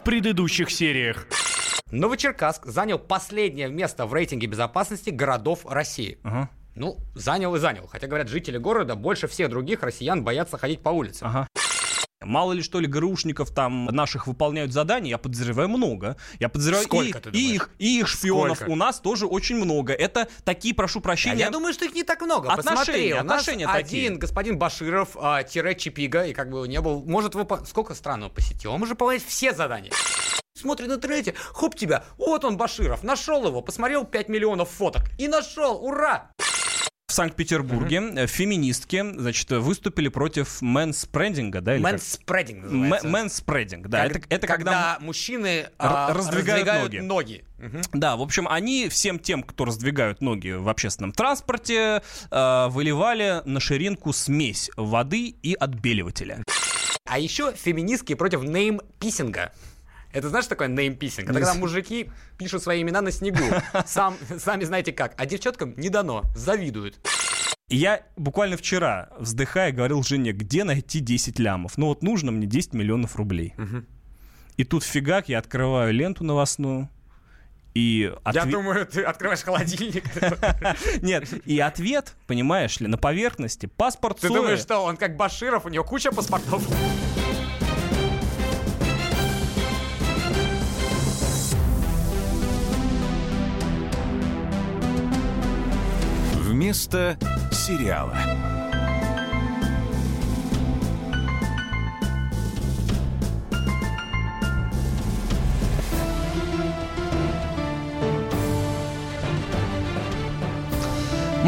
в предыдущих сериях. Новочеркасск занял последнее место в рейтинге безопасности городов России. Ага. Ну, занял и занял. Хотя, говорят, жители города больше всех других россиян боятся ходить по улице. Ага. Мало ли, что ли, ГРУшников там наших выполняют задания, я подозреваю много. Я подозреваю Сколько, и, ты и их, и их шпионов Сколько? у нас тоже очень много. Это такие, прошу А прощения... я думаю, что их не так много. Отношения, Посмотри, у нас отношения один такие. господин Баширов, а, тире Чипига, и как бы не был, может, выпо- сколько стран он посетил? Он может выполнять все задания. Смотрит на интернете, хоп тебя, вот он Баширов, нашел его, посмотрел 5 миллионов фоток и нашел, ура! В Санкт-Петербурге э, феминистки, значит, выступили против мэнспрединга, да? Мэнспрединг Мэ- называется. Мэнспрединг, да. Как- это, это когда... мужчины р- а, раздвигают раздвигают, ноги. ноги. Мгм. Да, в общем, они всем тем, кто раздвигают ноги в общественном транспорте, э, выливали на ширинку смесь воды и отбеливателя. А еще феминистки против namepissing а. Это знаешь, такое namepissing? Это когда мужики пишут свои имена на снегу. Сам, сами знаете как. А девчаткам не дано. Завидуют. И Я буквально вчера, вздыхая, говорил Жене, где найти 10 лямов? Ну вот нужно мне 10 миллионов рублей. И тут фигак, я открываю ленту новостную, и Я отве- думаю, ты открываешь холодильник. Нет, и ответ, понимаешь ли, на поверхности, паспорт Ты думаешь, что он как Баширов, у него куча паспортов? Вместо сериала.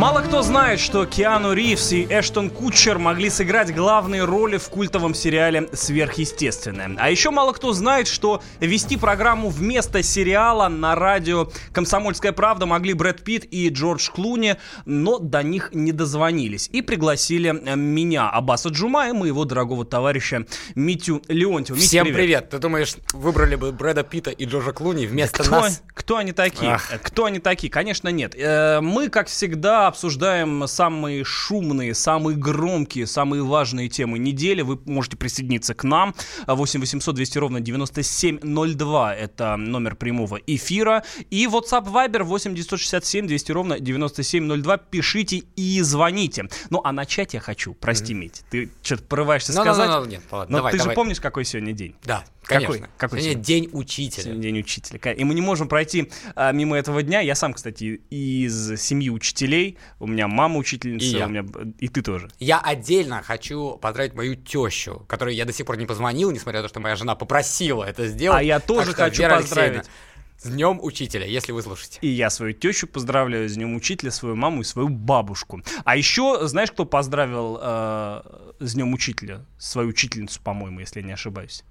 Мало кто знает, что Киану Ривз и Эштон Кутчер могли сыграть главные роли в культовом сериале «Сверхъестественное». А еще мало кто знает, что вести программу вместо сериала на радио «Комсомольская правда» могли Брэд Питт и Джордж Клуни, но до них не дозвонились. И пригласили э, меня, Аббаса Джума, и моего дорогого товарища Митю Леонтьева. Митя, Всем привет. Ты думаешь, выбрали бы Брэда Питта и Джорджа Клуни вместо кто, нас? кто они такие? Ах. Кто они такие? Конечно, нет. Э, Мы, как всегда, обсуждаем самые шумные, самые громкие, самые важные темы недели. Вы можете присоединиться к нам. 8 800 200 ровно 9702 это номер прямого эфира. И WhatsApp Viber 8 967 200 ровно 9702. Пишите и звоните. Ну, а начать я хочу, прости, Мить. Ты что-то порываешься Ну, ну, сказать. ну, ну, нет, ладно, Но давай, ты давай. же помнишь, какой сегодня день? Да? Конечно. Какой Сегодня сегодня? день учителя. Сегодня день учителя. И мы не можем пройти а, мимо этого дня. Я сам, кстати, из семьи учителей. У меня мама учительница, И я. у меня и ты тоже. Я отдельно хочу поздравить мою тещу, которой я до сих пор не позвонил, несмотря на то, что моя жена попросила это сделать. А я Так тоже что, хочу Вера поздравить. Алексеевна, С днем учителя, если вы слушаете. И я свою тещу поздравляю с днем учителя, свою маму и свою бабушку. А еще, знаешь, кто поздравил э, с днем учителя? Свою учительницу, по-моему, если я не ошибаюсь.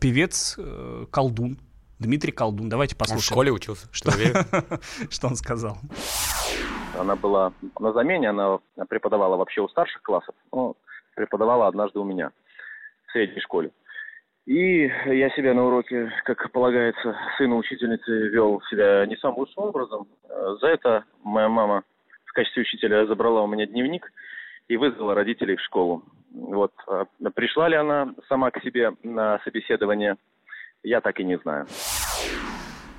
Певец э, Колдун. Дмитрий Колдун. Давайте Он в послушаем, школе учился, что что он сказал. Она была на замене, она преподавала вообще у старших классов, но преподавала однажды у меня в средней школе. И я себя на уроке, как полагается, сына учительницы вел себя не самым лучшим образом. Э, За это моя мама в качестве учителя забрала у меня дневник и вызвала родителей в школу. Вот. А Пришла ли она сама к себе на собеседование, я так и не знаю.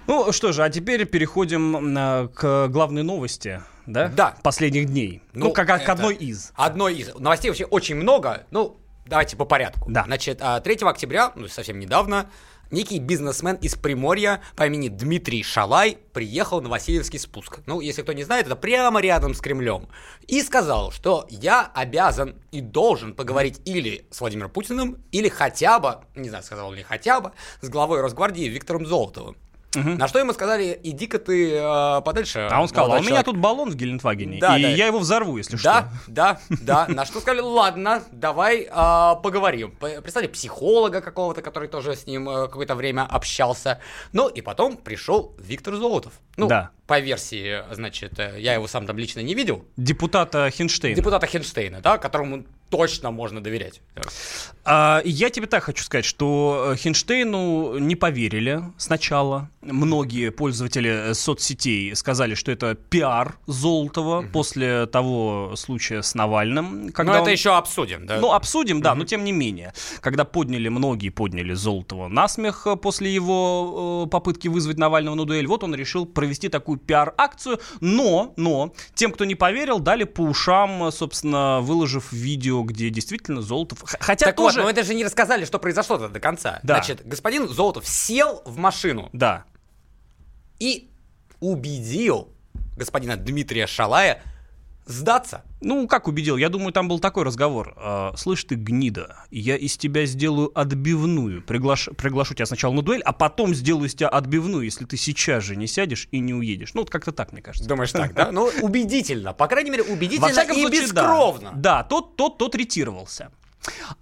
Ну что же, а теперь переходим э, к главной новости, да? Да. Последних дней. Ну, как, как это одной из. Одной из. Новостей вообще очень много. Ну, давайте по порядку. Да. Значит, а, 3 октября, ну, совсем недавно, некий бизнесмен из Приморья по имени Дмитрий Шалай приехал на Васильевский спуск. Ну, если кто не знает, это прямо рядом с Кремлем. И сказал, что я обязан и должен поговорить или с Владимиром Путиным, или хотя бы, не знаю, сказал ли хотя бы, с главой Росгвардии Виктором Золотовым. На что ему сказали, иди-ка ты э, подальше. А он сказал, а у меня человек». тут баллон в Гелендвагене, Да, и да. я его взорву, если Да, что. да, да. На что сказали, ладно, давай а, поговорим. П- Представили психолога какого-то, который тоже с ним э, какое-то время общался. Ну, и потом пришел Виктор Золотов. Ну, Да. по версии, значит, э, я его сам там лично не видел. Депутата Хинштейна. Депутата Хенштейна, да, которому точно можно доверять. А, я тебе так хочу сказать, что э, Хинштейну не поверили сначала. Многие пользователи э, соцсетей сказали, что это пиар Золотова угу. после того случая с Навальным. Когда но он... это еще обсудим, да? Ну, обсудим, да, угу. но тем не менее. Когда подняли, многие подняли Золотова на смех э, после его э, попытки вызвать Навального на дуэль, вот он решил провести такую пиар-акцию, но, но, тем, кто не поверил, дали по ушам, собственно, выложив видео, где действительно Золотов... Хотя так тоже тоже... но это же не рассказали, что произошло-то до конца. Да. Значит, господин Золотов сел в машину. Да. И убедил господина Дмитрия Шалая сдаться. Ну, как убедил? Я думаю, там был такой разговор. А, Слышь ты, гнида, я из тебя сделаю отбивную. Приглаш... Приглашу тебя сначала на дуэль, а потом сделаю из тебя отбивную, если ты сейчас же не сядешь и не уедешь. Ну, вот как-то так, мне кажется. Думаешь так, да? Ну, убедительно. По крайней мере, убедительно и бескровно. Да, тот, тот, тот ретировался.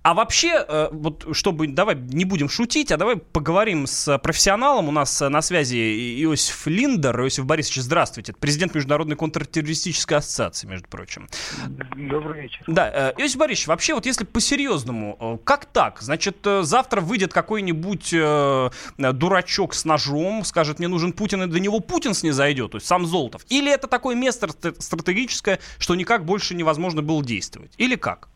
А вообще, э, вот чтобы, давай не будем шутить, а давай поговорим с профессионалом. У нас на связи Иосиф Линдер. Иосиф Борисович, здравствуйте. президент Международной контртеррористической ассоциации, между прочим. Добрый вечер. Да, э, Иосиф Борисович, вообще вот если по-серьезному, э, как так? Значит, завтра выйдет какой-нибудь дурачок с ножом, скажет, мне нужен Путин, и до него Путин снизойдет, то есть сам Золотов. Или это такое место стратегическое, что никак больше невозможно было действовать? Или как?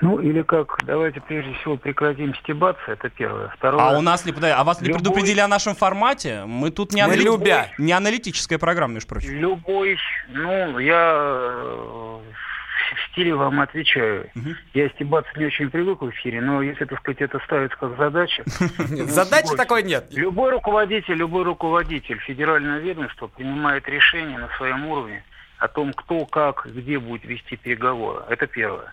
Ну, или как, давайте прежде всего прекратим стебаться, это первое. Второе. А у нас не, а вас любой... не предупредили о нашем формате? Мы тут не, анали... любя. не аналитическая программа, между прочим. Любой, ну, я э, в стиле вам отвечаю. Угу. Я стебаться не очень привык в эфире, но если, так сказать, это ставится как задача... Задачи такой нет. Любой руководитель, любой руководитель федерального ведомства принимает решение на своем уровне о том, кто, как, где будет вести переговоры. Это первое.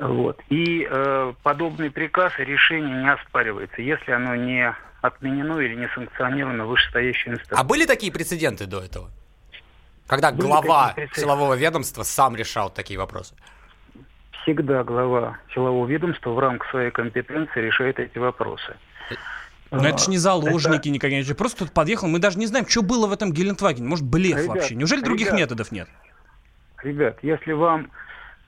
Вот. И э, подобный приказ и решение не оспаривается, если оно не отменено или не санкционировано вышестоящей инстанцией. А были такие прецеденты до этого? Когда были глава силового ведомства сам решал такие вопросы? Всегда глава силового ведомства в рамках своей компетенции решает эти вопросы. Но это же не заложники это... никакие. Просто кто-то подъехал. Мы даже не знаем, что было в этом Гелендвагене. Может, блеф ребят, вообще. Неужели других ребят, методов нет? Ребят, если вам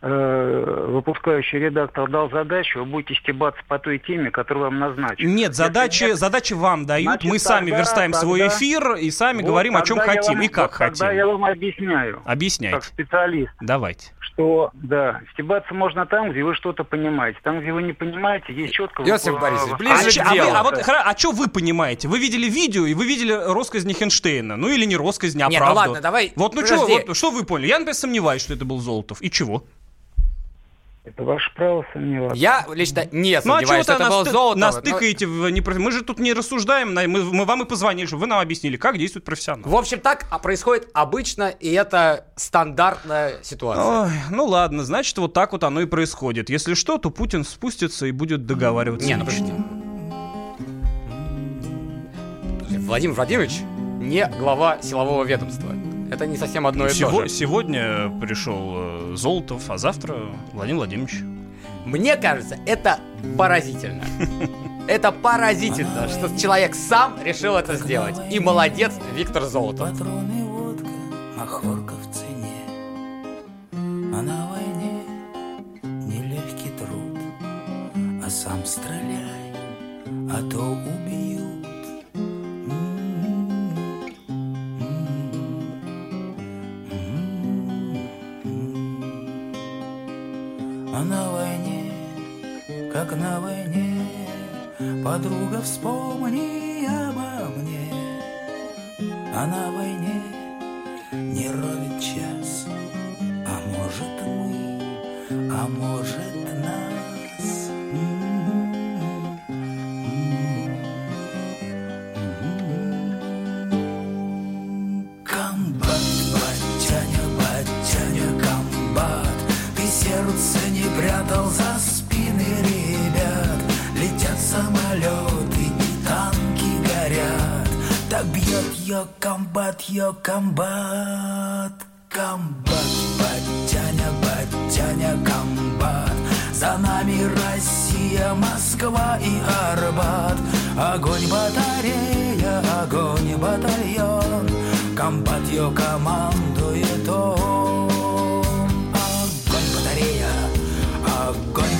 Э, выпускающий редактор дал задачу, вы будете стебаться по той теме, которую вам назначили. Нет, задачи, нет, задачи вам дают, значит, мы сами тогда, верстаем тогда, свой эфир и сами вот говорим, о чем хотим вам, и как вот хотим. Тогда я вам объясняю. Объясняйте. Как специалист. Давайте. Что, да, стебаться можно там, где вы что-то понимаете. Там, где вы не понимаете, есть четко... Иосиф Борисович, ближе а, к делу. А, вы, а, вот, а что вы понимаете? Вы видели видео и вы видели росказни Хенштейна. Ну или не росказни, а Нет, правду. ну ладно, давай, Вот, ну что, вот, что вы поняли? Я, например, сомневаюсь, что это был Золотов. И чего? Это ваше право сомневаться. Я лично не сомневаюсь, ну, а это было золото. Нас тыкаете в... Не, мы же тут не рассуждаем, мы, мы вам и позвонили, чтобы вы нам объяснили, как действует профессионал. В общем, так а происходит обычно, и это стандартная ситуация. Ой, ну ладно, значит, вот так вот оно и происходит. Если что, то Путин спустится и будет договариваться. Не, ну подожди. Владимир Владимирович не глава силового ведомства. Это не совсем одно и Сего- то же. Сегодня пришел э, Золотов, а завтра Владимир Владимирович. Мне кажется, это поразительно. Это поразительно, что человек сам решил это сделать. И молодец Виктор Золотов. Патроны, водка, махорка в цене. А на войне нелегкий труд. А сам стреляй, а то убьют. А на войне, как на войне, Подруга, вспомни обо мне. А на войне не ровит час, А может мы, а может самолеты танки горят. Так бьет ее комбат, ее комбат. Комбат, батяня, батяня, комбат. За нами Россия, Москва и Арбат. Огонь батарея, огонь батальон. Комбат ее командует он. Огонь батарея,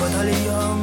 батальон,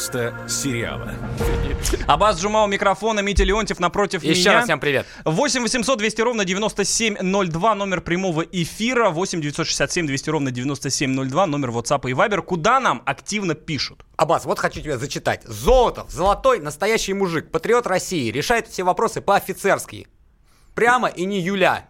Вместо сериала. Абаз Джумау микрофона, Митя Леонтьев напротив Еще меня. раз всем привет. 8 800 200 ровно 9702, номер прямого эфира. 8 967 200 ровно 9702, номер WhatsApp и Viber. Куда нам активно пишут? Аббас, вот хочу тебя зачитать. Золотов, золотой, настоящий мужик, патриот России, решает все вопросы по-офицерски. Прямо и не Юля.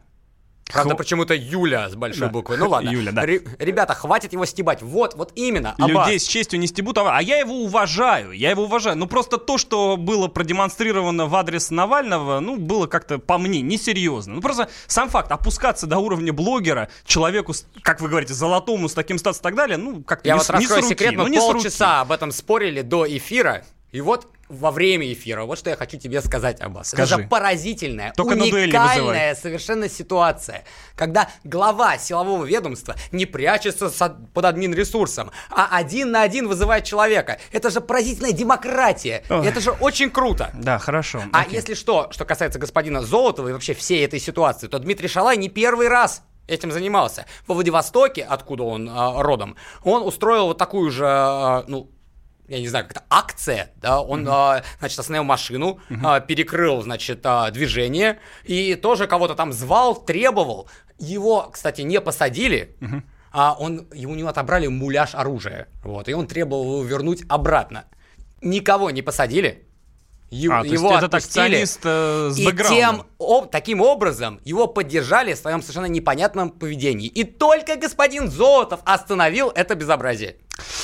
Правда, Хо- почему-то Юля с большой Да. буквы. Ну ладно. Юля, да. Ре- ребята, хватит его стебать. Вот, вот именно. Аббас. Людей с честью не стебут, а а я его уважаю, я его уважаю. Ну просто то, что было продемонстрировано в адрес Навального, ну было как-то по мне несерьезно. Ну просто сам факт опускаться до уровня блогера человеку, с- как вы говорите, золотому с таким статусом и так далее, ну как-то Я не, вот с- не раскрою секрет, ну, мы руки. полчаса об этом спорили до эфира. И вот во время эфира, вот что я хочу тебе сказать, Аббас. Скажи. Это же поразительная, Только уникальная совершенно ситуация, когда глава силового ведомства не прячется под админ ресурсом, а один на один вызывает человека. Это же поразительная демократия. Ой. Это же очень круто. Да, хорошо. А окей. если что, что касается господина Золотова и вообще всей этой ситуации, то Дмитрий Шалай не первый раз этим занимался. Во Владивостоке, откуда он а, родом, он устроил вот такую же, а, ну, я не знаю, как-то акция, да, он, а, значит, остановил машину, а, перекрыл, значит, а, движение и тоже кого-то там звал, требовал. Его, кстати, не посадили, а он, у него отобрали муляж оружия, вот, и он требовал его вернуть обратно. Никого не посадили, А, то есть его этот акционист э, с и тем, об- таким образом его поддержали в своем совершенно непонятном поведении. И только господин Золотов остановил это безобразие.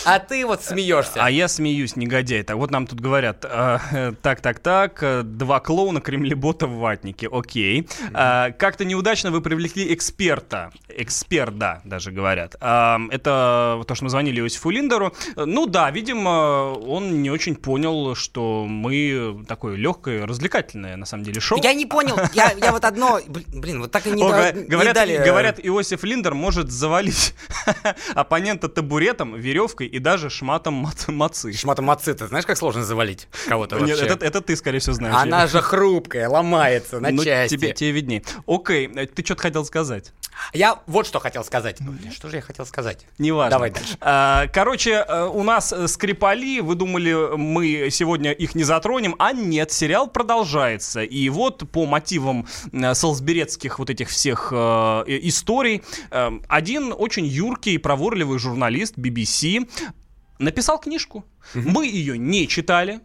А ты вот смеешься. А я смеюсь, негодяй. Так вот нам тут говорят, э, так, так, так, э, два клоуна кремлебота в ватнике, окей. Э, как-то неудачно вы привлекли эксперта, эксперта даже говорят. Э, это то, что мы звонили Иосифу Линдеру. Ну да, видимо, он не очень понял, что мы такое легкое, развлекательное, на самом деле, шоу. Я не понял, я, я вот одно, бл- блин, вот так и не, О, да- га- не говорят, дали. э, говорят, Иосиф Линдер может завалить оппонента табуретом, веревкой и даже шматом мац- мацы. Шматом отцы, ты знаешь, как сложно завалить кого-то вообще? Нет, это, это ты, скорее всего, знаешь. Она же хрупкая, ломается на Ну, части. тебе, тебе видней. Окей, э, ты что-то хотел сказать? Я вот что хотел сказать. Блин, Что же я хотел сказать? Неважно. Давай дальше. А, Короче, э, у нас э, Скрипали, вы думали, мы сегодня их не затронем, а нет, сериал продолжается. И вот по мотивам солсберецких вот этих всех э, историй, э, один очень юркий и проворливый журналист BBC написал книжку. Мы ее не читали.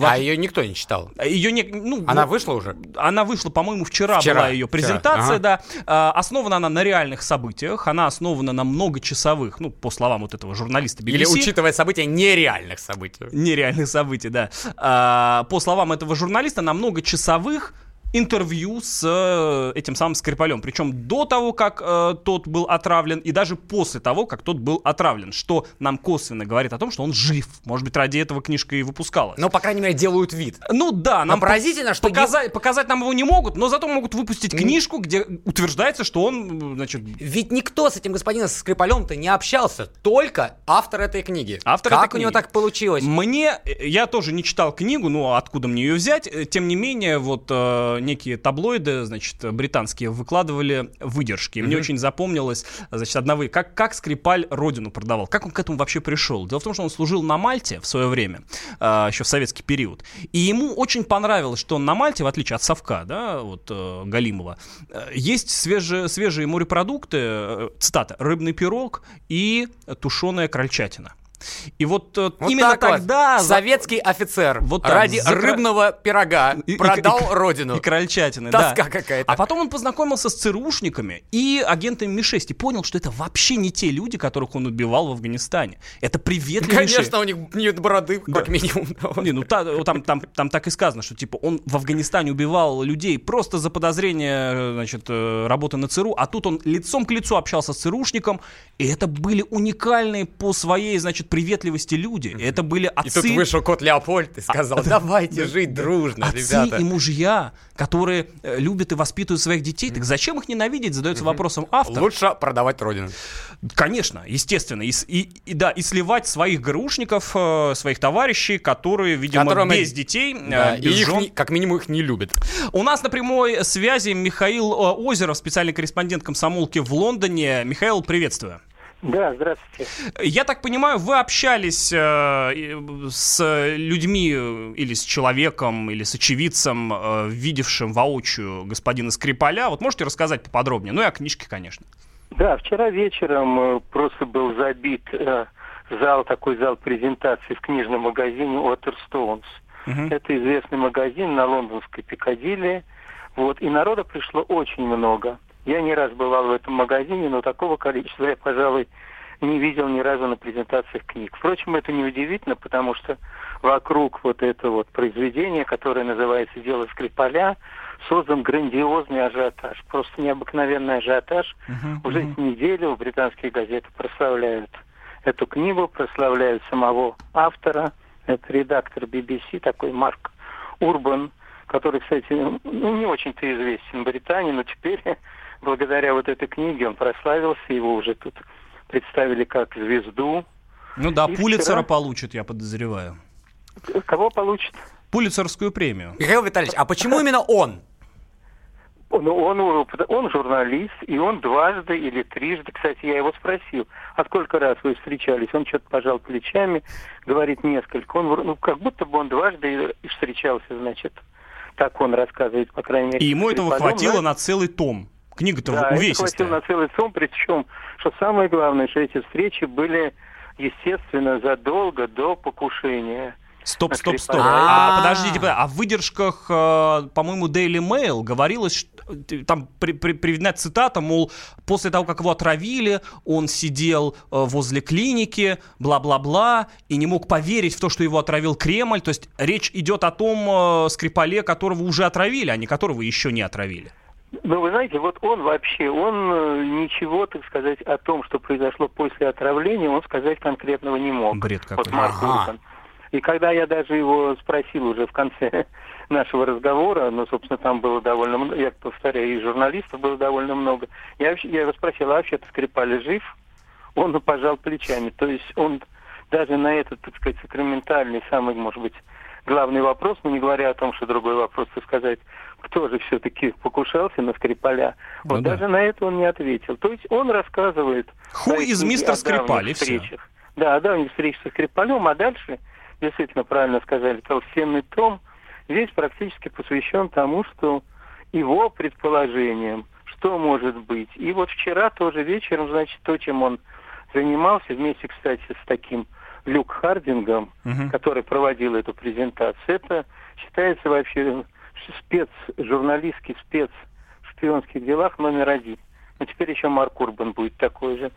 А ее никто не читал. Ее не, ну, Она ну, вышла уже? Она вышла, по-моему, вчера, Вчера, была ее вчера, презентация, ага. да. А, основана она на реальных событиях, она основана на многочасовых, ну, по словам вот этого журналиста BBC. Или учитывая события нереальных событий? Нереальных событий, да. А, по словам этого журналиста, на многочасовых интервью с э, этим самым Скрипалем. Причем до того, как э, тот был отравлен, и даже после того, как тот был отравлен. Что нам косвенно говорит о том, что он жив. Может быть, ради этого книжка и выпускалась. Ну, по крайней мере, делают вид. Ну да, нам Но поразительно, что показать, показать нам его не могут, но зато могут выпустить книжку, где утверждается, что он, значит, Ведь никто с этим господином Скрипалем-то не общался, только автор этой книги. Автор как этой у него книги. так получилось? Мне, э, я тоже не читал книгу, ну откуда мне ее взять, э, тем не менее, вот э, э, некие таблоиды, значит, британские, выкладывали выдержки. И Мне очень запомнилось, значит, одна вы... Как, как Скрипаль родину продавал? Как он к этому вообще пришел? Дело в том, что он служил на Мальте в свое время, э, еще в советский период. И ему очень понравилось, что на Мальте, в отличие от Совка, да, вот э, Галимова, э, есть свежие, свежие морепродукты, э, цитата, рыбный пирог и тушеная крольчатина. И вот, э, Вот именно вот. тогда... Советский офицер Вот так, ради за- рыбного пирога и- продал и- родину. И крольчатины, да. Тоска какая-то. А потом он познакомился с ЦРУшниками и агентами Ми-6 и понял, что это вообще не те люди, которых он убивал в Афганистане. Это приветливейшие... Конечно, у них нет бороды, как минимум. Не, ну та- там, там, там так и сказано, что типа он в Афганистане убивал людей просто за подозрение, значит, э, работы на ЦРУ, а тут он лицом к лицу общался с ЦРУшником, и это были уникальные по своей, значит, приветливости люди. Это были И отцы... тут вышел кот Леопольд и сказал, давайте жить дружно, Отцы ребята. и мужья, которые э, любят и воспитывают своих детей, так зачем их ненавидеть, задается вопросом автор. Лучше продавать родину. Конечно, естественно. И, и- и да, и сливать своих ГРУшников, э, своих товарищей, которые, видимо, Которым- без детей, э, Да, и без их жен. не- как минимум их не любят. У нас на прямой связи Михаил Озеров, специальный корреспондент комсомолки в Лондоне. Михаил, приветствую. Да, здравствуйте. Я так понимаю, вы общались э, с людьми э, или с человеком, или с очевидцем, э, видевшим воочию господина Скрипаля. Вот можете рассказать поподробнее? Ну и о книжке, конечно. Да, вчера вечером э, просто был забит э, зал, такой зал презентации в книжном магазине Waterstones. Мгм. Это известный магазин на лондонской Пикадилли. Вот, и народа пришло очень много. Я не раз бывал в этом магазине, но такого количества я, пожалуй, не видел ни разу на презентациях книг. Впрочем, это не удивительно, потому что вокруг вот этого вот произведения, которое называется «Дело Скрипаля», создан грандиозный ажиотаж, просто необыкновенный ажиотаж. Уже с неделю британские газеты прославляют эту книгу, прославляют самого автора. Это редактор BBC, такой Марк Урбан, который, кстати, ну, не очень-то известен в Британии, но теперь, благодаря вот этой книге, он прославился, его уже тут представили как звезду. Ну да, И Пулицера вчера- получит, я подозреваю. Кого получит? Пулицерскую премию. Михаил Витальевич, а почему именно он? Ну, он, он журналист, и он дважды или трижды, кстати, я его спросил, а сколько раз вы встречались? Он что-то пожал плечами, говорит несколько. Он, ну, как будто бы он дважды и встречался, значит, так он рассказывает, по крайней мере. И ему этого Преподобный. хватило на целый том. Книга-то Да, увесистая. хватило на целый том, причем, что самое главное, что эти встречи были, естественно, задолго до покушения. Стоп, стоп, стоп. А, А. подождите, а в выдержках, э, по-моему, Daily Mail говорилось, что, там при- при- приведена цитата, мол, после того, как его отравили, он сидел э, возле клиники, бла-бла-бла, и не мог поверить в то, что его отравил Кремль. То есть речь идет о том э, Скрипале, которого уже отравили, а не которого еще не отравили. Ну, вы знаете, вот он вообще, он э, ничего, так сказать, о том, что произошло после отравления, он сказать конкретного не мог. Бред какой. Вот Марк Ага. И когда я даже его спросил уже в конце нашего разговора, ну, собственно, там было довольно много, я повторяю, и журналистов было довольно много, я, вообще- я его спросил, а вообще-то Скрипаль жив? Он пожал плечами. То есть он даже на этот, так сказать, сакраментальный, самый, может быть, главный вопрос, ну, не говоря о том, что другой вопрос, так сказать, кто же все-таки покушался на Скрипаля, Ну вот да. даже на это он не ответил. То есть он рассказывает... Ху из мистер Скрипаль, и встречах. Да, о давних встречах со Скрипалем, а дальше, действительно правильно сказали, толстенный том, весь практически посвящен тому, что его предположениям, что может быть. И вот вчера тоже вечером, значит, то, чем он занимался, вместе, кстати, с таким Люк Хардингом, Мгм. который проводил эту презентацию, это считается вообще спец, журналистский спец в шпионских делах номер один. Но теперь еще Марк Урбан будет такой же.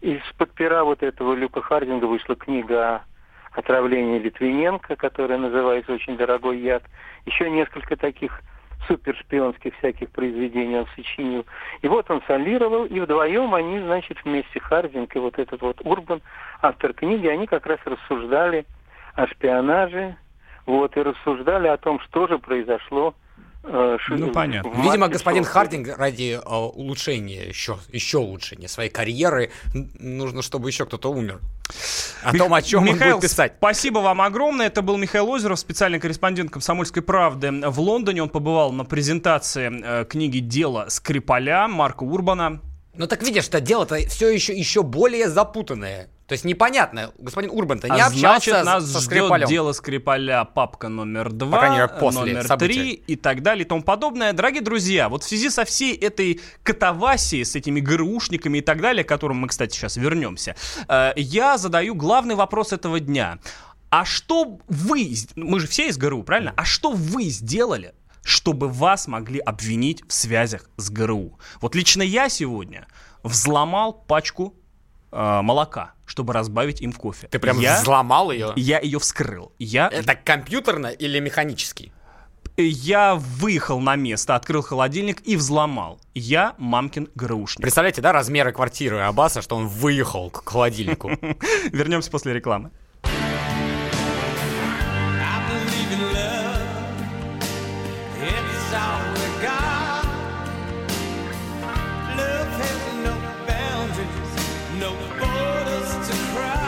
Из-под пера вот этого Люка Хардинга вышла книга о отравлении Литвиненко, которая называется «Очень дорогой яд». Еще несколько таких супершпионских всяких произведений он сочинил. И вот он солировал, и вдвоем они, значит, вместе Хардинг и вот этот вот Урбан, автор книги, они как раз рассуждали о шпионаже, вот, и рассуждали о том, что же произошло э, Ну, понятно. Видимо, господин. Хардинг ради э, улучшения, еще, еще улучшения своей карьеры, нужно, чтобы еще кто-то умер. О Мих- том, о чем Михаил, он будет писать. спасибо вам огромное. Это был Михаил Озеров, специальный корреспондент «Комсомольской правды» в Лондоне. Он побывал на презентации э, книги «Дело Скрипаля» Марка Урбана. Ну так видишь, что дело-то все еще, еще более запутанное. То есть непонятно, господин Урбан-то не а общался значит, нас со ждет Скрипалем. дело Скрипаля папка номер два, По крайней мере, после номер события. три и так далее и тому подобное. Дорогие друзья, вот в связи со всей этой катавасией, с этими ГРУшниками и так далее, к которым мы, кстати, сейчас вернемся, э, я задаю главный вопрос этого дня. А что вы, мы же все из ГРУ, правильно? А что вы сделали, чтобы вас могли обвинить в связях с ГРУ? Вот лично я сегодня взломал пачку э, молока, чтобы разбавить им в кофе. Ты прям я, взломал ее? я ее вскрыл. Я, Это компьютерно или механически? я выехал на место, открыл холодильник и взломал. Я мамкин ГРУшник. Представляете, да, размеры квартиры Аббаса, что он выехал к холодильнику? Вернемся после рекламы. orders to cry.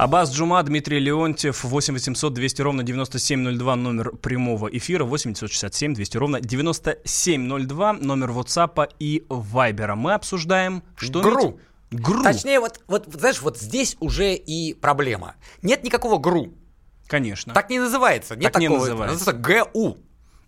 Абаз Джума, Дмитрий Леонтьев, 8 800 200 ровно 9702, номер прямого эфира, 8 967 200 ровно 9702, номер WhatsApp и Вайбера. Мы обсуждаем... Что ГРУ. ГРУ. Точнее, вот, вот, знаешь, вот здесь уже и проблема. Нет никакого ГРУ. Конечно. Так не называется. Нет Так не такого. называется. Называется ГУ.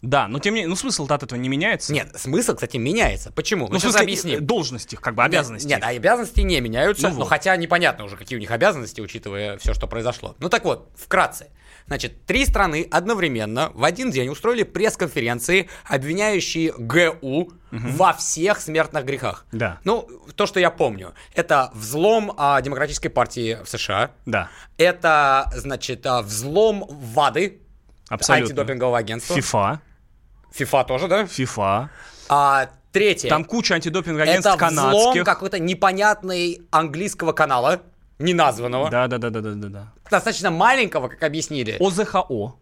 Да, но тем не менее, ну смысл-то от этого не меняется. Нет, смысл, кстати, меняется. Почему? ну, Ну, в сейчас объясним. должности, как бы обязанности. Нет, а обязанности не меняются, Ну но вот. хотя непонятно уже, какие у них обязанности, учитывая все, что произошло. Ну так вот, вкратце. Значит, три страны одновременно в один день устроили пресс-конференции, обвиняющие ГУ во всех смертных грехах. Да. Ну, то, что я помню, это взлом а, Демократической партии в США, Да, это, значит, а, взлом ВАДы, абсолютно. антидопингового агентства, ФИФА, ФИФА тоже, да? ФИФА. А, третье. Там куча антидопинговых агентств Это взлом канадских. какой-то непонятный английского канала, неназванного, Да, да, да, да, да, да, да. достаточно маленького, как объяснили. ОЗХО.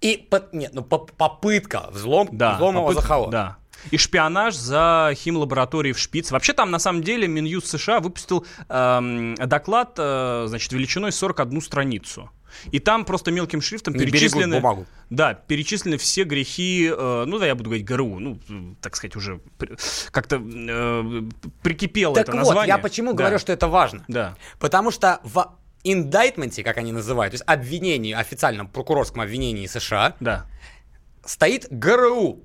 И нет, ну по- попытка взлом, Да, взлома попытка- ОЗХО. Да. И шпионаж за химлабораторией в Шпиц. Вообще там, на самом деле, Минюст США выпустил эм, доклад, э, значит, величиной 41 страницу. И там просто мелким шрифтом Не перечислены... бумагу. Да, перечислены все грехи, э, ну да, я буду говорить ГРУ, ну, э, так сказать, уже как-то э, прикипело Так это вот, название. я почему Да. говорю, что это важно. Да. Потому что в индайтменте, как они называют, то есть обвинении, официальном прокурорском обвинении США, Да. стоит ГРУ,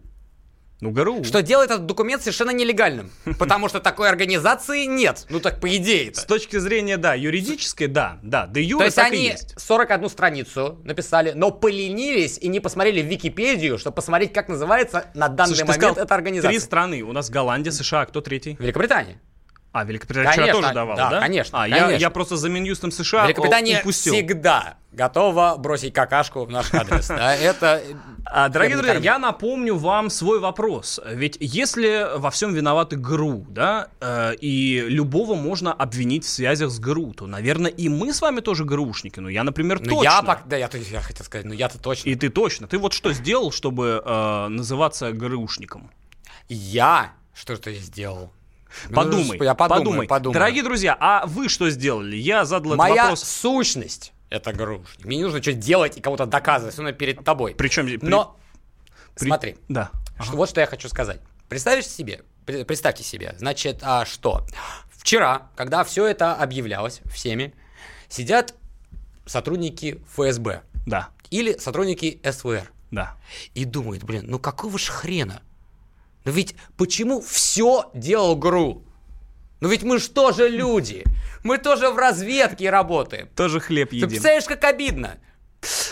Ну, ГРУ. что делает этот документ совершенно нелегальным. Потому что такой организации нет. Ну так по идее С это. точки зрения, да, юридической, да, да, де То юре есть они есть. 41 страницу написали, но поленились и не посмотрели в Википедию, чтобы посмотреть, как называется на данный Слушай, момент эта Три организация. страны. У нас Голландия, США, кто третий? Великобритания. А, Великобритания вчера Конечно, тоже давала, да, да? конечно, А, я, конечно. я просто за Минюстом США Великобритания упустил. всегда готова бросить какашку в наш адрес. Да, Это А, дорогие друзья, я напомню вам свой вопрос. Ведь если во всем виноваты ГРУ, да, э, и любого можно обвинить в связях с ГРУ, то, наверное, и мы с вами тоже ГРУшники. Ну, я, например, Ну, точно. я, пок- да, я, я хотел сказать, ну я-то точно. И ты точно. Ты вот что сделал, чтобы э, называться ГРУшником? Я что-то я сделал. Ну, Подумай, я подумаю, подумай. подумаю. Дорогие друзья, а вы что сделали? Я задал этот Моя вопрос. сущность это грушник. Мне не нужно что-то делать и кого-то доказывать, особенно перед тобой. Причем... при- Но при- смотри, Да. что, вот что я хочу сказать. Представишь себе, пре- представьте себе, значит, а что? Вчера, когда все это объявлялось всеми, сидят сотрудники ФСБ Да. или сотрудники СВР Да. и думают, блин, ну какого ж хрена? Ну ведь почему все делал ГРУ? Ну ведь мы же тоже люди. Мы тоже в разведке работаем. Тоже хлеб Ты едим. представляешь, как обидно?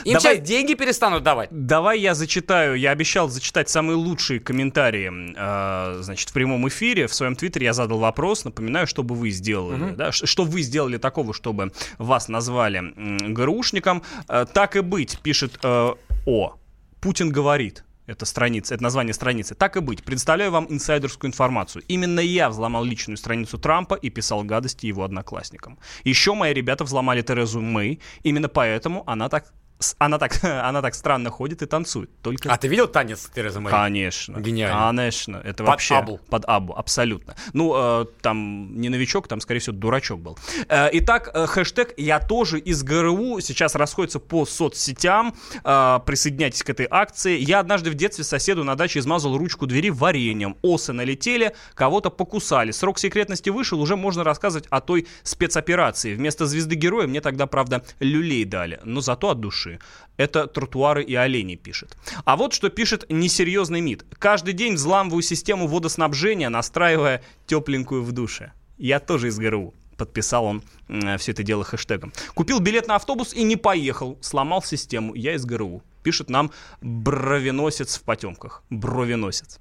Им Давай- сейчас деньги перестанут давать. Давай я зачитаю, я обещал зачитать самые лучшие комментарии, э, значит, в прямом эфире. В своем твиттере я задал вопрос, напоминаю, что бы вы сделали, да, ш- что вы сделали такого, чтобы вас назвали ГРУшником. Э, так и быть, пишет э, О. Путин говорит. Это страница, это название страницы. Так и быть, представляю вам инсайдерскую информацию. Именно я взломал личную страницу Трампа и писал гадости его одноклассникам. Еще мои ребята взломали Терезу Мэй. Именно поэтому она так, она так, она так странно ходит и танцует. Только А ты видел танец Терезы Мэй? Конечно. Гениально. Конечно. Это Под вообще... Абу. Под Абу, абсолютно. Ну, э, там не новичок, там, скорее всего, дурачок был. Э, итак, э, хэштег «Я тоже из ГРУ» сейчас расходится по соцсетям. Э, присоединяйтесь к этой акции. Я однажды в детстве соседу на даче измазал ручку двери вареньем. Осы налетели, кого-то покусали. Срок секретности вышел, уже можно рассказывать о той спецоперации. Вместо звезды героя мне тогда, правда, люлей дали, но зато от души. Это тротуары и олени пишет. А вот что пишет несерьезный МИД. Каждый день взламываю систему водоснабжения, настраивая тепленькую в душе. Я тоже из ГРУ. Подписал он все это дело хэштегом. Купил билет на автобус и не поехал. Сломал систему. Я из ГРУ. Пишет нам бровеносец в потемках. Бровеносец.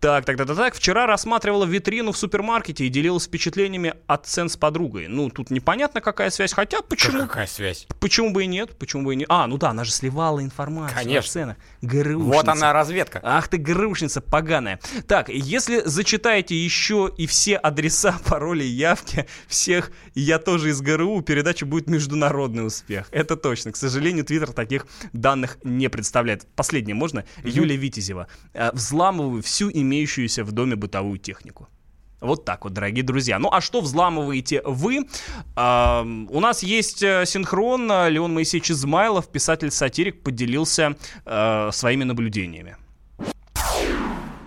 Так, так, так, так, так. Вчера рассматривала витрину в супермаркете и делилась впечатлениями от цен с подругой. Ну, тут непонятно, какая связь. Хотя, почему? Какая связь? Почему бы и нет? Почему бы и нет? А, ну да, она же сливала информацию Конечно. о ценах. ГРУшница. Вот она разведка. Ах ты, грушница поганая. Так, если зачитаете еще и все адреса, пароли, явки всех «Я тоже из ГРУ», передача будет международный успех. Это точно. К сожалению, Твиттер таких данных не представляет. Последнее можно? Юлия Витязева. Э, Взламываю всю имеющуюся в доме бытовую технику. Вот так вот, дорогие друзья. Ну а что взламываете вы? Ам, у нас есть э, синхрон. Леон Моисеевич Измайлов, писатель-сатирик, поделился э, своими наблюдениями.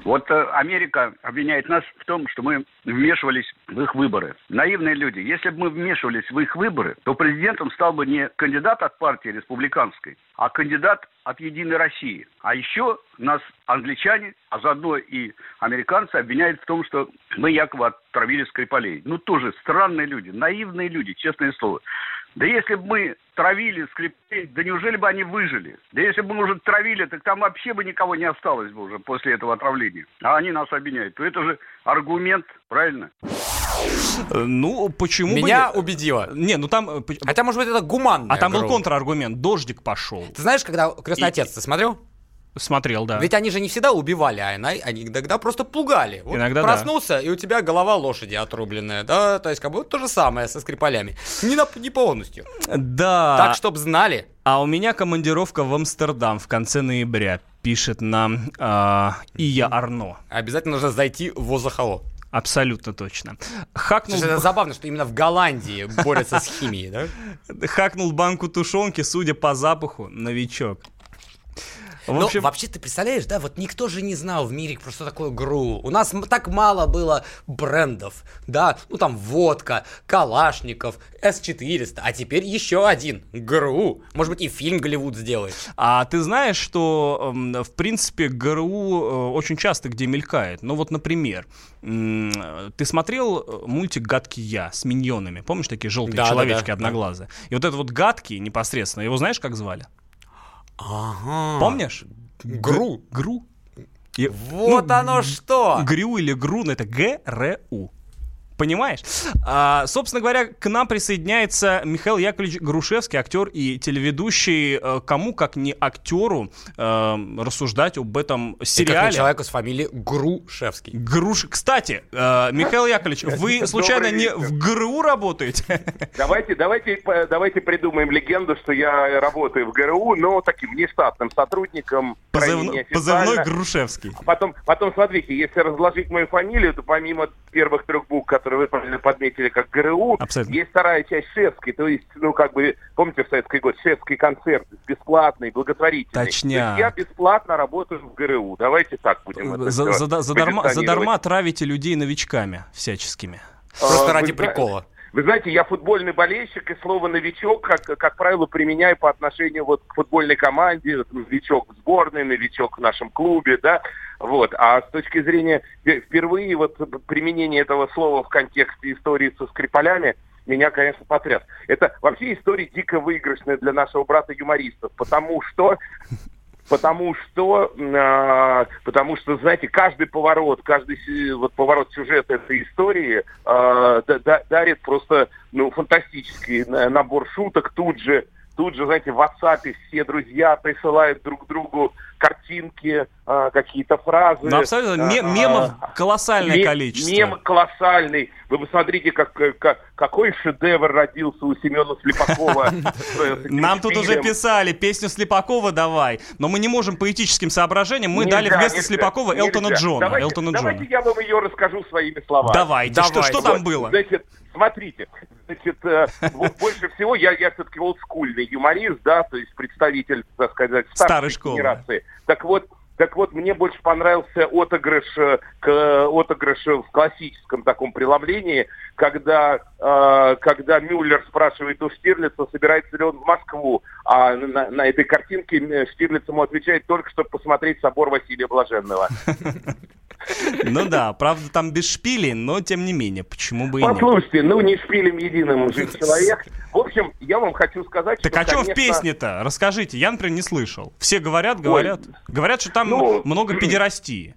Вот э, Америка обвиняет нас в том, что мы вмешивались в их выборы. Наивные люди. Если бы мы вмешивались в их выборы, то президентом стал бы не кандидат от партии республиканской, а кандидат от Единой России. А еще нас англичане, а заодно и американцы обвиняют в том, что мы якобы отравили Скрипалей. Ну, тоже странные люди, наивные люди, честное слово. Да если бы мы травили Скрипалей, да неужели бы они выжили? Да если бы мы уже травили, так там вообще бы никого не осталось бы уже после этого отравления. А они нас обвиняют. То это же аргумент, правильно? Э, Ну, почему Меня бы... не- убедило. Не, ну там... э, Хотя, может быть, это гуманно. А там был контраргумент. Дождик пошел. Ты знаешь, когда «Крестный И- отец» ты смотрел? Смотрел, да. Ведь они же не всегда убивали, а они иногда просто пугали. Вот Иногда да. проснулся, и у тебя голова лошади отрубленная, да, то есть как бы вот то же самое со скрипалями. Не, на, не полностью. Да. Так, чтоб знали. А у меня командировка в Амстердам в конце ноября, пишет нам э, Ия Арно. Обязательно нужно зайти в Озахало. Абсолютно точно. Хакнул, это забавно, что именно в Голландии борются с химией, да? хакнул банку тушенки, судя по запаху, новичок. В Ну, общем, вообще, ты представляешь, да, вот никто же не знал в мире просто такое ГРУ. У нас так мало было брендов, да, ну там водка, Калашников, С-400, а теперь еще один, ГРУ. Может быть, и фильм Голливуд сделает. а ты знаешь, что, эм, в принципе, ГРУ э, очень часто где мелькает? Ну вот, например, э, ты смотрел э, мультик «Гадкий я» с миньонами? Помнишь такие желтые Да, да, человечки да, одноглазые? И вот этот вот «Гадкий» непосредственно, его знаешь, как звали? Ага. Помнишь? ГРУ. ГРУ. И- Вот ну, оно что! ГРУ или ГРУ, но это ГРУ. Понимаешь? А, собственно говоря, к нам присоединяется Михаил Яковлевич Грушевский, актер и телеведущий. Э, Кому, как не актеру, э, рассуждать об этом И как сериале. не человеку с фамилией Грушевский. Груш... Кстати, э, Михаил Яковлевич, вы случайно не в ГРУ работаете? Давайте, давайте, п- давайте придумаем легенду, что я работаю в ГРУ, но таким нештатным сотрудником. крайне Позыв- неофициально. Позывной Грушевский. А Потом, потом, смотрите, если разложить мою фамилию, то помимо первых трех букв, которые вы правильно подметили как ГРУ, Абсолютно. есть вторая часть шефский, то есть, ну, как бы, помните, в советский год, шефский концерт, бесплатный, благотворительный. Точняк. То я бесплатно работаю в ГРУ. Давайте так будем это За- всё зада- задарма, травите людей новичками всяческими. Просто А, ради вы прикола. Вы знаете, я футбольный болельщик, и слово «новичок», как, как правило, применяю по отношению вот к футбольной команде, новичок в сборной, новичок в нашем клубе, да, вот. А с точки зрения ве- впервые вот применение этого слова в контексте истории со Скрипалями, меня, конечно, потряс. Это вообще история дико выигрышная для нашего брата-юмористов, потому что Потому что, а, потому что, знаете, каждый поворот, каждый вот поворот сюжета этой истории а, да- да- дарит просто, ну, фантастический на- набор шуток. Тут же, тут же, знаете, в WhatsApp все друзья присылают друг другу картинки, а, какие-то фразы. Ну, абсолютно. А, мемов колоссальное Ме- количество. Мем колоссальный. Вы посмотрите, как, как- какой шедевр родился у Семена Слепакова. Нам тут уже писали песню Слепакова давай, но мы не можем по этическим соображениям, мы дали вместо Слепакова Элтона. Джона. Давайте, я вам ее расскажу своими словами. Давайте, что, Давайте. что там было? Значит, смотрите, значит, э, больше всего я, я все-таки олдскульный юморист, да, то есть представитель, так сказать, старшей Старой школы. генерации. Так вот, так вот, мне больше понравился отыгрыш, э, к, отыгрыш в классическом таком преломлении, когда, э, когда Мюллер спрашивает у Штирлица, собирается ли он в Москву, а на, на этой картинке э, Штирлиц ему отвечает только, чтобы посмотреть собор Василия Блаженного. Ну да, правда там без шпилей, но тем не менее, почему бы и. Послушайте, ну не шпилем единым жив человек. В общем, я вам хочу сказать, Так что, а что в песне-то? Расскажите, я, например, не слышал. Все говорят, говорят. Говорят, что там Ну, много педерастии.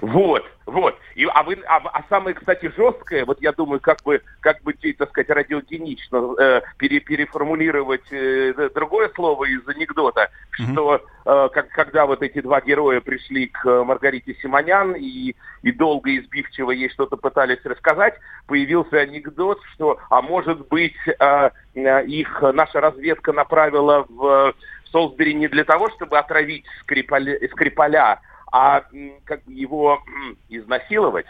Вот, вот. И, а, вы, а, а самое, кстати, жесткое, вот я думаю, как бы, как бы, так сказать, радиогенично э, пере- переформулировать э, другое слово из анекдота, что э, как, когда вот эти два героя пришли к э, Маргарите Симонян и, и долго и избивчиво ей что-то пытались рассказать, появился анекдот, что, а может быть, э, э, их наша разведка направила в Солсбери не для того, чтобы отравить Скрипаля, Скрипаля а как его изнасиловать.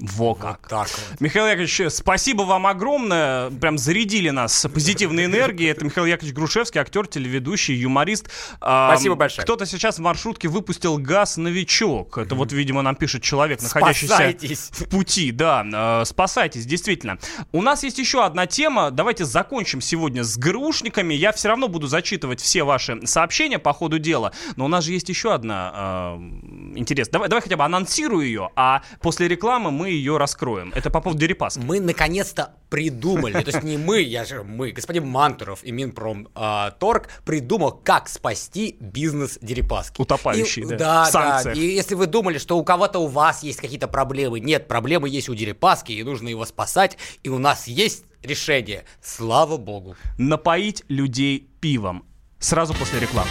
Во как. Так вот. Михаил Яковлевич, спасибо вам огромное. Прям зарядили нас позитивной энергией. Это Михаил Яковлевич Грушевский, актер, телеведущий, юморист. Спасибо большое. Кто-то сейчас в маршрутке выпустил газ «Новичок». Это вот, видимо, нам пишет человек, находящийся Спасайтесь. в пути. Да, э, спасайтесь, действительно. У нас есть еще одна тема. Давайте закончим сегодня с ГРУшниками. Я все равно буду зачитывать все ваши сообщения по ходу дела. Но у нас же есть еще одна э, интересная. Давай, давай хотя бы анонсирую ее, а после рекламы мы ее раскроем. Это по поводу Дерипаски. Мы наконец-то придумали, то есть не мы, я же мы, господин Мантуров и Минпромторг придумал, как спасти бизнес Дерипаски. Утопающий, да, Да, да. И если вы думали, что у кого-то у вас есть какие-то проблемы, нет, проблемы есть у Дерипаски, и нужно его спасать, и у нас есть решение. Слава богу. Напоить людей пивом. Сразу после рекламы.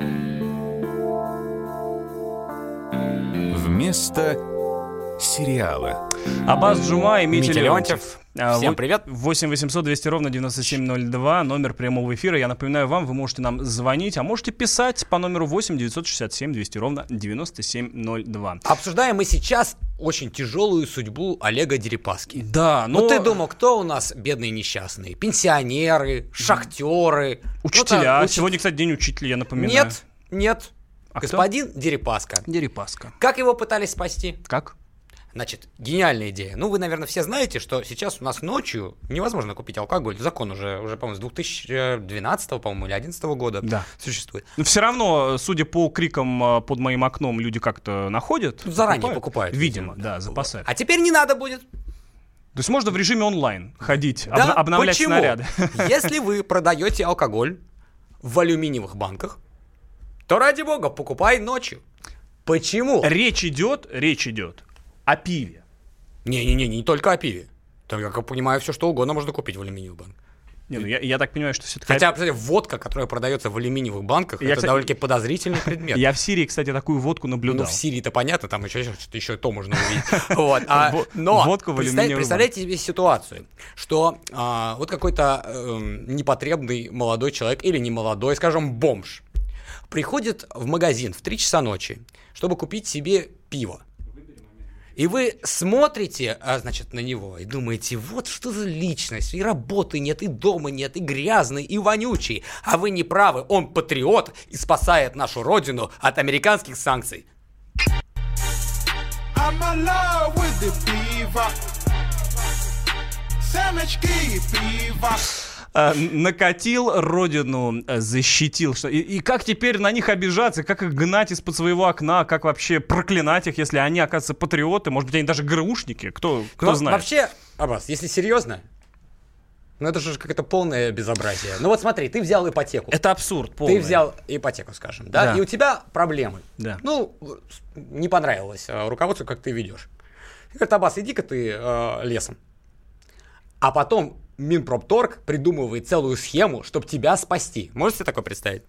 Вместо сериала. Абаз Джума и Митя Митя Леонтьев. А, Всем привет. 8 800 200 ровно 9702, номер прямого эфира. Я напоминаю вам, вы можете нам звонить, а можете писать по номеру 8 967 200 ровно 9702. Обсуждаем мы сейчас очень тяжелую судьбу Олега Дерипаски. Да, Ну но... ты думал, кто у нас бедные несчастные? Пенсионеры, шахтеры. Учителя. Ну, там, уч- Сегодня, кстати, день учителя, я напоминаю. Нет, нет. А кто? Господин Дерипаска. Дерипаска. Как его пытались спасти? Как? Значит, гениальная идея. Ну, вы, наверное, все знаете, что сейчас у нас ночью невозможно купить алкоголь. Закон уже, уже по-моему, с 2012, по-моему, или 2011 года Да. существует. Но все равно, судя по крикам а, под моим окном, люди как-то находят. Ну, заранее покупают, Видимо, видимо, да, запасают. А теперь не надо будет. То есть можно в режиме онлайн ходить, Да, обна- обновлять почему? снаряды. Если вы продаете алкоголь в алюминиевых банках, то ради бога, покупай ночью. Почему? Речь идет, речь идет о пиве. Не-не-не, не только о пиве. Там, я как понимаю, все что угодно можно купить в алюминиевых банках. Не, ну я, я так понимаю, что все-таки... Хотя, кстати, водка, которая продается в алюминиевых банках, Я, это кстати, довольно-таки подозрительный предмет. Я в Сирии, кстати, такую водку Ну, наблюдал. в Сирии-то понятно, там еще что-то еще то можно увидеть. Вот. а, но водку в представь- представляете себе ситуацию, что а, вот какой-то эм, непотребный молодой человек или не молодой, скажем, бомж, приходит в магазин в 3 часа ночи, чтобы купить себе пиво. И вы смотрите, а, значит, на него и думаете, вот что за личность, и работы нет, и дома нет, и грязный, и вонючий. А вы не правы, он патриот и спасает нашу родину от американских санкций. Самочки и пиво. А, накатил родину, э, защитил. Что... И, и как теперь на них обижаться, как их гнать из-под своего окна, как вообще проклинать их, если они, оказывается, патриоты, может быть, они даже ГРУшники, кто, кто Но знает. Вообще, Аббас, если серьезно, ну это же какое-то полное безобразие. Ну вот смотри, ты взял ипотеку. Это абсурд полный. Ты взял ипотеку, скажем, да, Да. и у тебя проблемы. Да. Ну, не понравилось э, руководству, как ты ведешь. И Говорит, Аббас, иди-ка ты э, лесом. А потом Минпромторг придумывает целую схему, чтобы тебя спасти. Можете себе такое представить?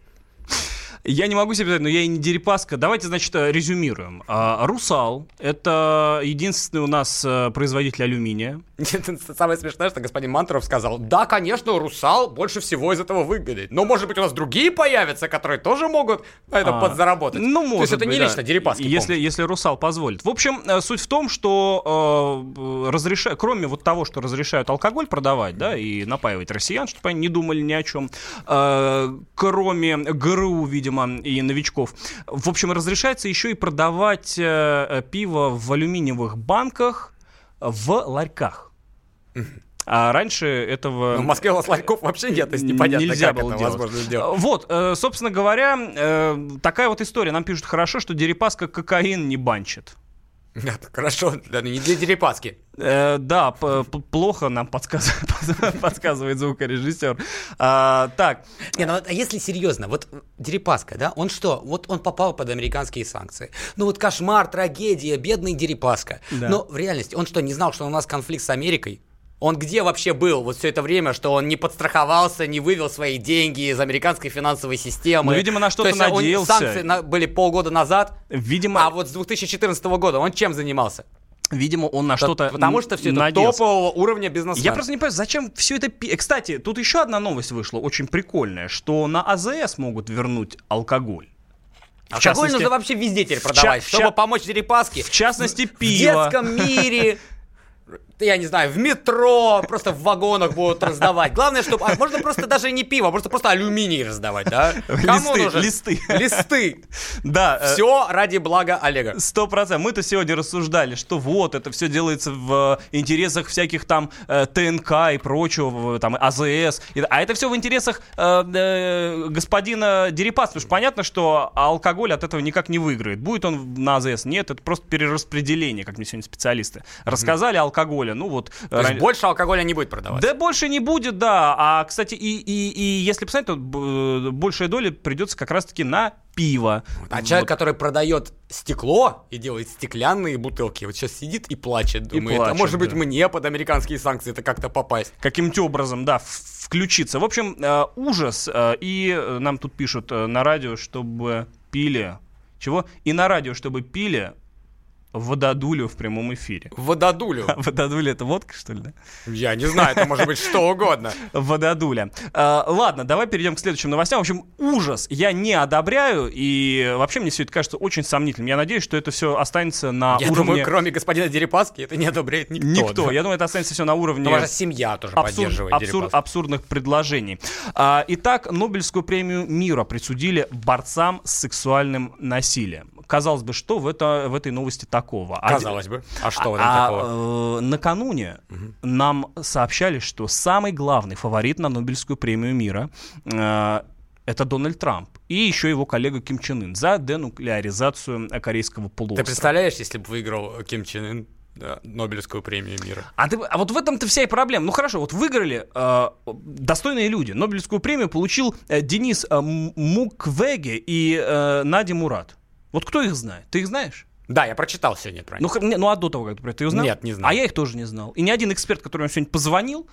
Я не могу себе представить, но я и не Дерипаска. Давайте, значит, резюмируем. А, Русал — это единственный у нас э, производитель алюминия. Самое смешное, что господин Мантуров сказал, да, конечно, Русал больше всего из этого выгодит. Но, может быть, у нас другие появятся, которые тоже могут на этом А, подзаработать. Ну, может То есть это быть, не да. лично Дерипаски Если, если Русал позволит. В общем, э, суть в том, что э, разреша... кроме вот того, что разрешают алкоголь продавать, да, и напаивать россиян, чтобы они не думали ни о чем, э, кроме ГРУ, видимо, и новичков, в общем, разрешается еще и продавать э, пиво в алюминиевых банках в ларьках. А раньше этого... Ну, в Москве у вас ларьков вообще нет, то есть непонятно, Нельзя как было это делать. возможно сделать. Вот, э, собственно говоря, э, такая вот история. Нам пишут хорошо, что Дерипаска кокаин не банчит. Это хорошо, да, ну не для Дерипаски. Э, да, плохо нам подсказ- подсказывает звукорежиссер. А, так, Не, ну а если серьезно, вот Дерипаска, да, он что, вот он попал под американские санкции. Ну вот кошмар, трагедия, бедный Дерипаска. Да. Но в реальности он что, не знал, что у нас конфликт с Америкой? Он где вообще был вот все это время, что он не подстраховался, не вывел свои деньги из американской финансовой системы? Ну, видимо, на что-то То есть он- надеялся. санкции на- были полгода назад, видимо, а вот с 2014 года он чем занимался? видимо, он на что-то Потому что все это надеялся. топового уровня бизнесмена. Я просто не понимаю, зачем все это... Кстати, тут еще одна новость вышла, очень прикольная, что на АЗС могут вернуть алкоголь. В Алкоголь нужно вообще везде теперь в ча- продавать, в чтобы ча- помочь Дерипаске. В частности, В пиво. детском мире. я не знаю, в метро, просто в вагонах будут раздавать. Главное, чтобы... а можно просто даже не пиво, можно просто алюминий раздавать, да? Кому Листы, нужен? листы. Листы. Да, э, Все ради блага Олега. Сто процентов. Мы-то сегодня рассуждали, что вот это все делается в э, интересах всяких там э, ТНК и прочего, там АЗС. А это все в интересах господина Дерипаски. Потому что понятно, что алкоголь от этого никак не выиграет. Будет он на АЗС? Нет, это просто перераспределение, как мне сегодня специалисты рассказали алкоголя. Ну вот. То есть ран- больше алкоголя не будет продаваться. Да больше не будет, да. А, кстати, и, и, и если посмотреть, то б- большая доля придется как раз-таки на пиво. А человек, который продает стекло и делает стеклянные бутылки, вот сейчас сидит и плачет, думает, а плачет, может быть да. мне под американские санкции это как-то попасть. каким-то образом, да, включиться. В общем, э, ужас. э, и э, нам тут пишут э, на радио, чтобы пили... Чего? И на радио, чтобы пили вододулю в прямом эфире. Вододулю. Вододуля это водка, что ли, да? Я не знаю, это может быть что угодно. Вододуля. Э, ладно, давай перейдем к следующим новостям. В общем, ужас я не одобряю, и вообще мне все это кажется очень сомнительным. Я надеюсь, что это все останется на Я уровне... думаю, кроме господина Дерипаски, это не одобряет никто. Никто. Я думаю, это останется все на уровне... Ваша семья тоже поддерживает абсурдных предложений. А, итак, Нобелевскую премию мира присудили борцам с сексуальным насилием. Казалось бы, что в, это, в этой новости такого? А- Казалось бы. А что в этом а, такого? э, накануне нам сообщали, что самый главный фаворит на Нобелевскую премию мира э, это Дональд Трамп и еще его коллега Ким Чен Ын за денуклеаризацию корейского Ты полуострова. представляешь, если бы выиграл Ким Чен Ын да, Нобелевскую премию мира? А, ты- а вот в этом-то вся и проблема. Ну хорошо, вот выиграли э, достойные люди. Нобелевскую премию получил э, Денис э, Муквеге и э, Надя Мурат. Вот кто их знает? Ты их знаешь? Да, я прочитал сегодня про Ну, х- не- ну а до того, как ты про это узнал? Нет, не знал. А я их тоже не знал. И ни один эксперт, который мне сегодня позвонил,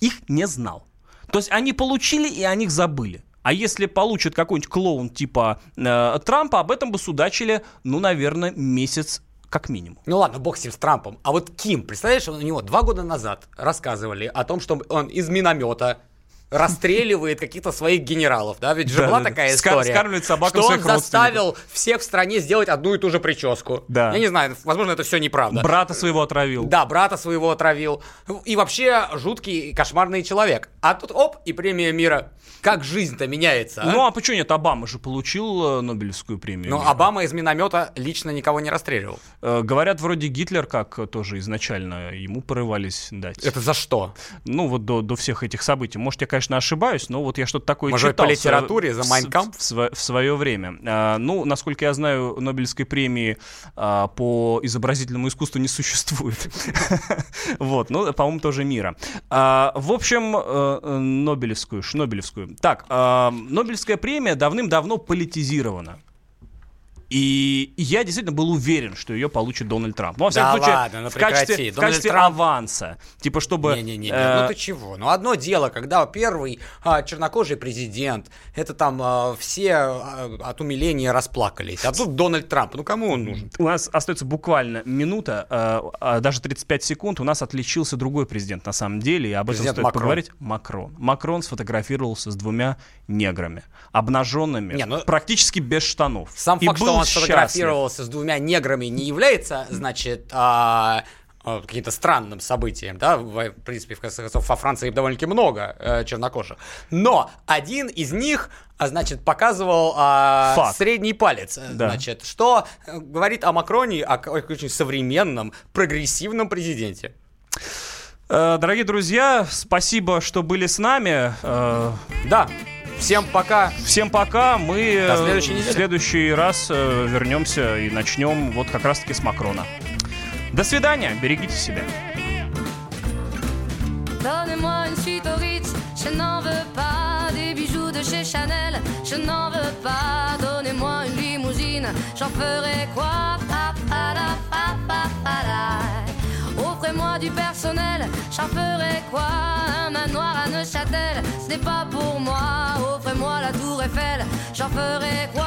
их не знал. То есть они получили и о них забыли. А если получит какой-нибудь клоун типа э, Трампа, об этом бы судачили, ну, наверное, месяц как минимум. Ну ладно, бог с ним, с Трампом. А вот Ким, представляешь, у него два года назад рассказывали о том, что он из миномета расстреливает каких-то своих генералов, да, ведь же Да, была да, да. такая Ска- история, скармливает собакам что он заставил всех в стране сделать одну и ту же прическу. Да. Я не знаю, возможно, это все неправда. Брата своего отравил. Да, брата своего отравил. И вообще жуткий, кошмарный человек. А тут оп, и премия мира. Как жизнь-то меняется, а? Ну а почему нет? Обама же получил э, Нобелевскую премию. Но мира. Обама из миномета лично никого не расстреливал. Э, говорят, вроде Гитлер, как тоже изначально ему порывались дать. Это за что? Ну, вот до, до всех этих событий. Может, я, конечно, ошибаюсь, но вот я что-то такое Может, читал. по в литературе, за в- Kampf? В, сво- в свое время. А, ну, насколько я знаю, Нобелевской премии а, по изобразительному искусству не существует. Вот, ну, по-моему, тоже мира. А, В общем, э, э, Нобелевскую, Шнобелевскую. Так, Нобелевская премия давным-давно политизирована. И я действительно был уверен, что ее получит Дональд Трамп. Ну, во всяком Да случае, ладно, ну в качестве, в качестве Трамп- аванса. Типа, чтобы... Не-не-не, э, ну ты чего? Ну одно дело, когда первый а, чернокожий президент, это там а, все а, от умиления расплакались. А тут Дональд Трамп, ну кому он нужен? У нас остается буквально минута, э, а, даже 35 секунд. У нас отличился другой президент на самом деле, и об этом Президент стоит Макрон. поговорить. Макрон. Макрон сфотографировался с двумя неграми, обнаженными, Не, ну- практически без штанов. Сам И факт, был он счастлив. сфотографировался с двумя неграми, не является, значит, а, а, каким-то странным событием, да, в, в принципе, в конце концов, во Франции довольно-таки много э, чернокожих, но один из них, а, значит, показывал Факт. средний палец, э, Да. значит, что э, говорит о Макроне, о ка- очень современном, прогрессивном президенте. Э, Дорогие друзья, спасибо, что были с нами. Э, Да, всем пока. Всем пока. Мы э, До следующей недели. в следующий раз э, вернемся и начнем вот как раз-таки с Макрона. До свидания, берегите себя. Donnez-moi une suite au Ritz, je n'en veux pas des bijoux de chez Chanel, je n'en veux pas. Donnez-moi une limousine, j'en ferai quoi Pa, pa, la, pa, pa, pa, la. Offrez-moi du personnel, j'en ferai quoi? Un manoir à Neuchâtel, ce n'est pas pour moi. Offrez-moi la tour Eiffel, j'en ferai quoi?